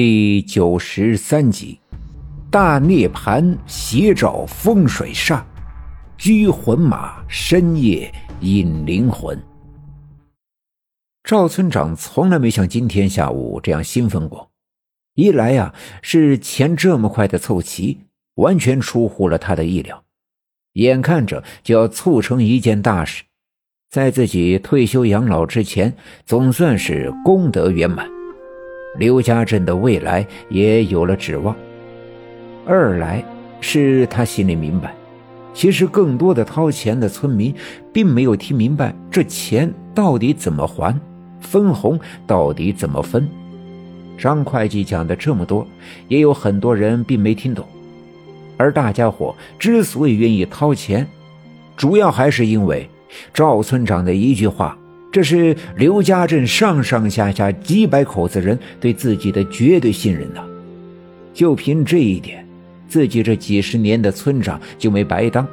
第九十三集，大涅槃邪照风水煞，拘魂马深夜引灵魂。赵村长从来没像今天下午这样兴奋过。一来呀，是钱这么快的凑齐，完全出乎了他的意料，眼看着就要促成一件大事，在自己退休养老之前，总算是功德圆满。刘家镇的未来也有了指望。二来是他心里明白，其实更多的掏钱的村民并没有听明白这钱到底怎么还，分红到底怎么分。张会计讲的这么多，也有很多人并没听懂。而大家伙之所以愿意掏钱，主要还是因为赵村长的一句话。这是刘家镇上上下下几百口子人对自己的绝对信任呐！就凭这一点，自己这几十年的村长就没白当，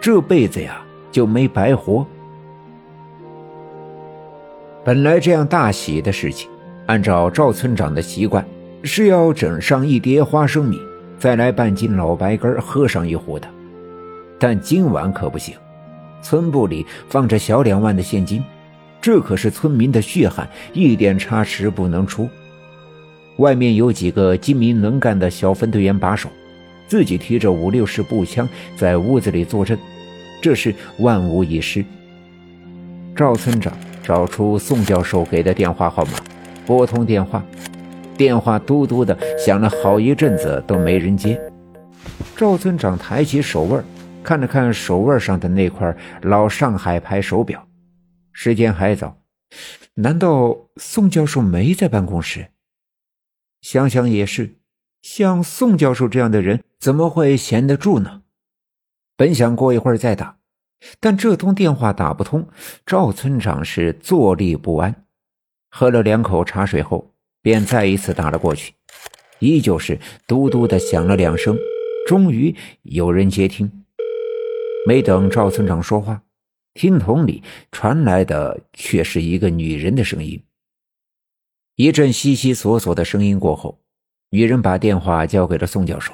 这辈子呀就没白活。本来这样大喜的事情，按照赵村长的习惯，是要整上一碟花生米，再来半斤老白干喝上一壶的。但今晚可不行，村部里放着小两万的现金。这可是村民的血汗，一点差池不能出。外面有几个精明能干的小分队员把守，自己提着五六式步枪在屋子里坐镇，这是万无一失。赵村长找出宋教授给的电话号码，拨通电话，电话嘟嘟的响了好一阵子都没人接。赵村长抬起手腕，看了看手腕上的那块老上海牌手表。时间还早，难道宋教授没在办公室？想想也是，像宋教授这样的人怎么会闲得住呢？本想过一会儿再打，但这通电话打不通，赵村长是坐立不安。喝了两口茶水后，便再一次打了过去，依旧是嘟嘟的响了两声，终于有人接听。没等赵村长说话。听筒里传来的却是一个女人的声音。一阵悉悉索索的声音过后，女人把电话交给了宋教授。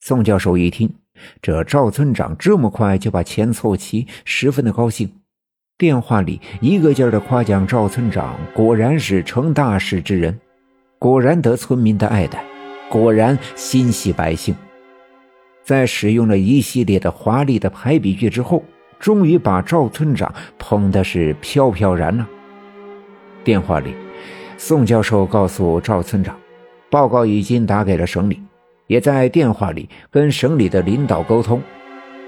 宋教授一听，这赵村长这么快就把钱凑齐，十分的高兴。电话里一个劲儿的夸奖赵村长，果然是成大事之人，果然得村民的爱戴，果然心系百姓。在使用了一系列的华丽的排比句之后。终于把赵村长捧的是飘飘然了。电话里，宋教授告诉赵村长，报告已经打给了省里，也在电话里跟省里的领导沟通。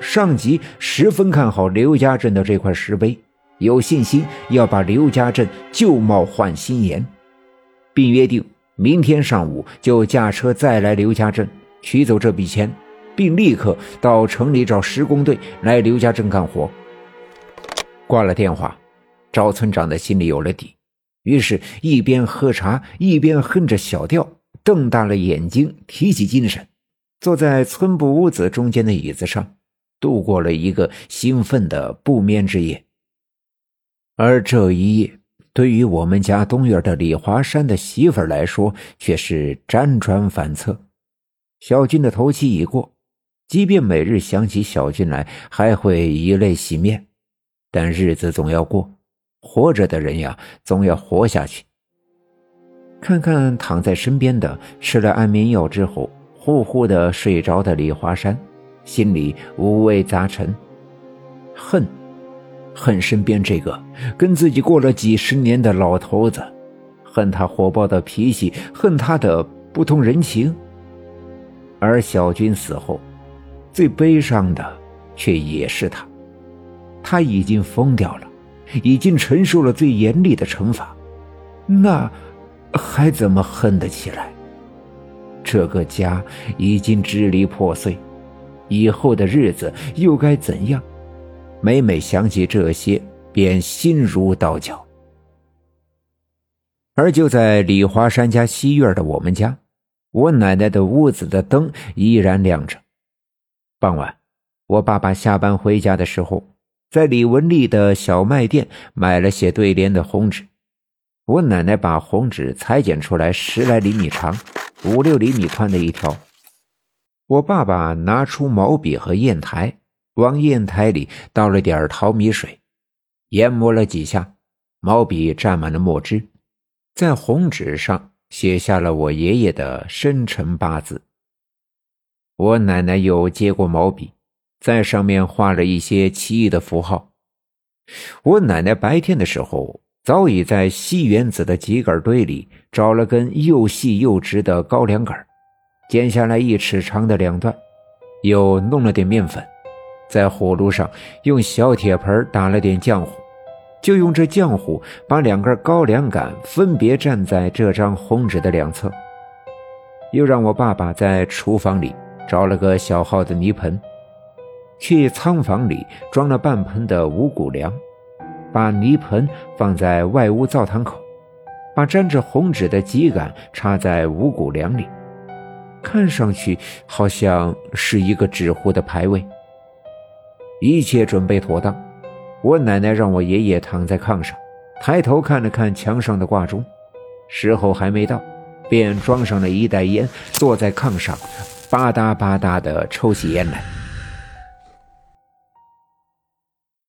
上级十分看好刘家镇的这块石碑，有信心要把刘家镇旧貌换新颜，并约定明天上午就驾车再来刘家镇取走这笔钱。并立刻到城里找施工队来刘家镇干活。挂了电话，赵村长的心里有了底，于是，一边喝茶，一边哼着小调，瞪大了眼睛，提起精神，坐在村部屋子中间的椅子上，度过了一个兴奋的不眠之夜。而这一夜，对于我们家东院的李华山的媳妇来说，却是辗转反侧。小军的头七已过。即便每日想起小军来，还会以泪洗面，但日子总要过，活着的人呀，总要活下去。看看躺在身边的，吃了安眠药之后呼呼的睡着的李华山，心里五味杂陈，恨，恨身边这个跟自己过了几十年的老头子，恨他火爆的脾气，恨他的不通人情。而小军死后。最悲伤的，却也是他。他已经疯掉了，已经承受了最严厉的惩罚，那还怎么恨得起来？这个家已经支离破碎，以后的日子又该怎样？每每想起这些，便心如刀绞。而就在李华山家西院的我们家，我奶奶的屋子的灯依然亮着。傍晚，我爸爸下班回家的时候，在李文丽的小卖店买了写对联的红纸。我奶奶把红纸裁剪出来十来厘米长，五六厘米宽的一条。我爸爸拿出毛笔和砚台，往砚台里倒了点淘米水，研磨了几下，毛笔沾满了墨汁，在红纸上写下了我爷爷的生辰八字。我奶奶有接过毛笔，在上面画了一些奇异的符号。我奶奶白天的时候早已在西园子的秸秆堆里找了根又细又直的高粱杆。剪下来一尺长的两段，又弄了点面粉，在火炉上用小铁盆打了点浆糊，就用这浆糊把两根高粱杆分别站在这张红纸的两侧。又让我爸爸在厨房里找了个小号的泥盆，去仓房里装了半盆的五谷粮，把泥盆放在外屋灶堂口，把沾着红纸的秸秆插在五谷粮里。看上去好像是一个纸糊的牌位。一切准备妥当，我奶奶让我爷爷躺在炕上，抬头看了看墙上的挂钟，时候还没到，便装上了一袋烟，坐在炕上，吧嗒吧嗒的抽起烟来。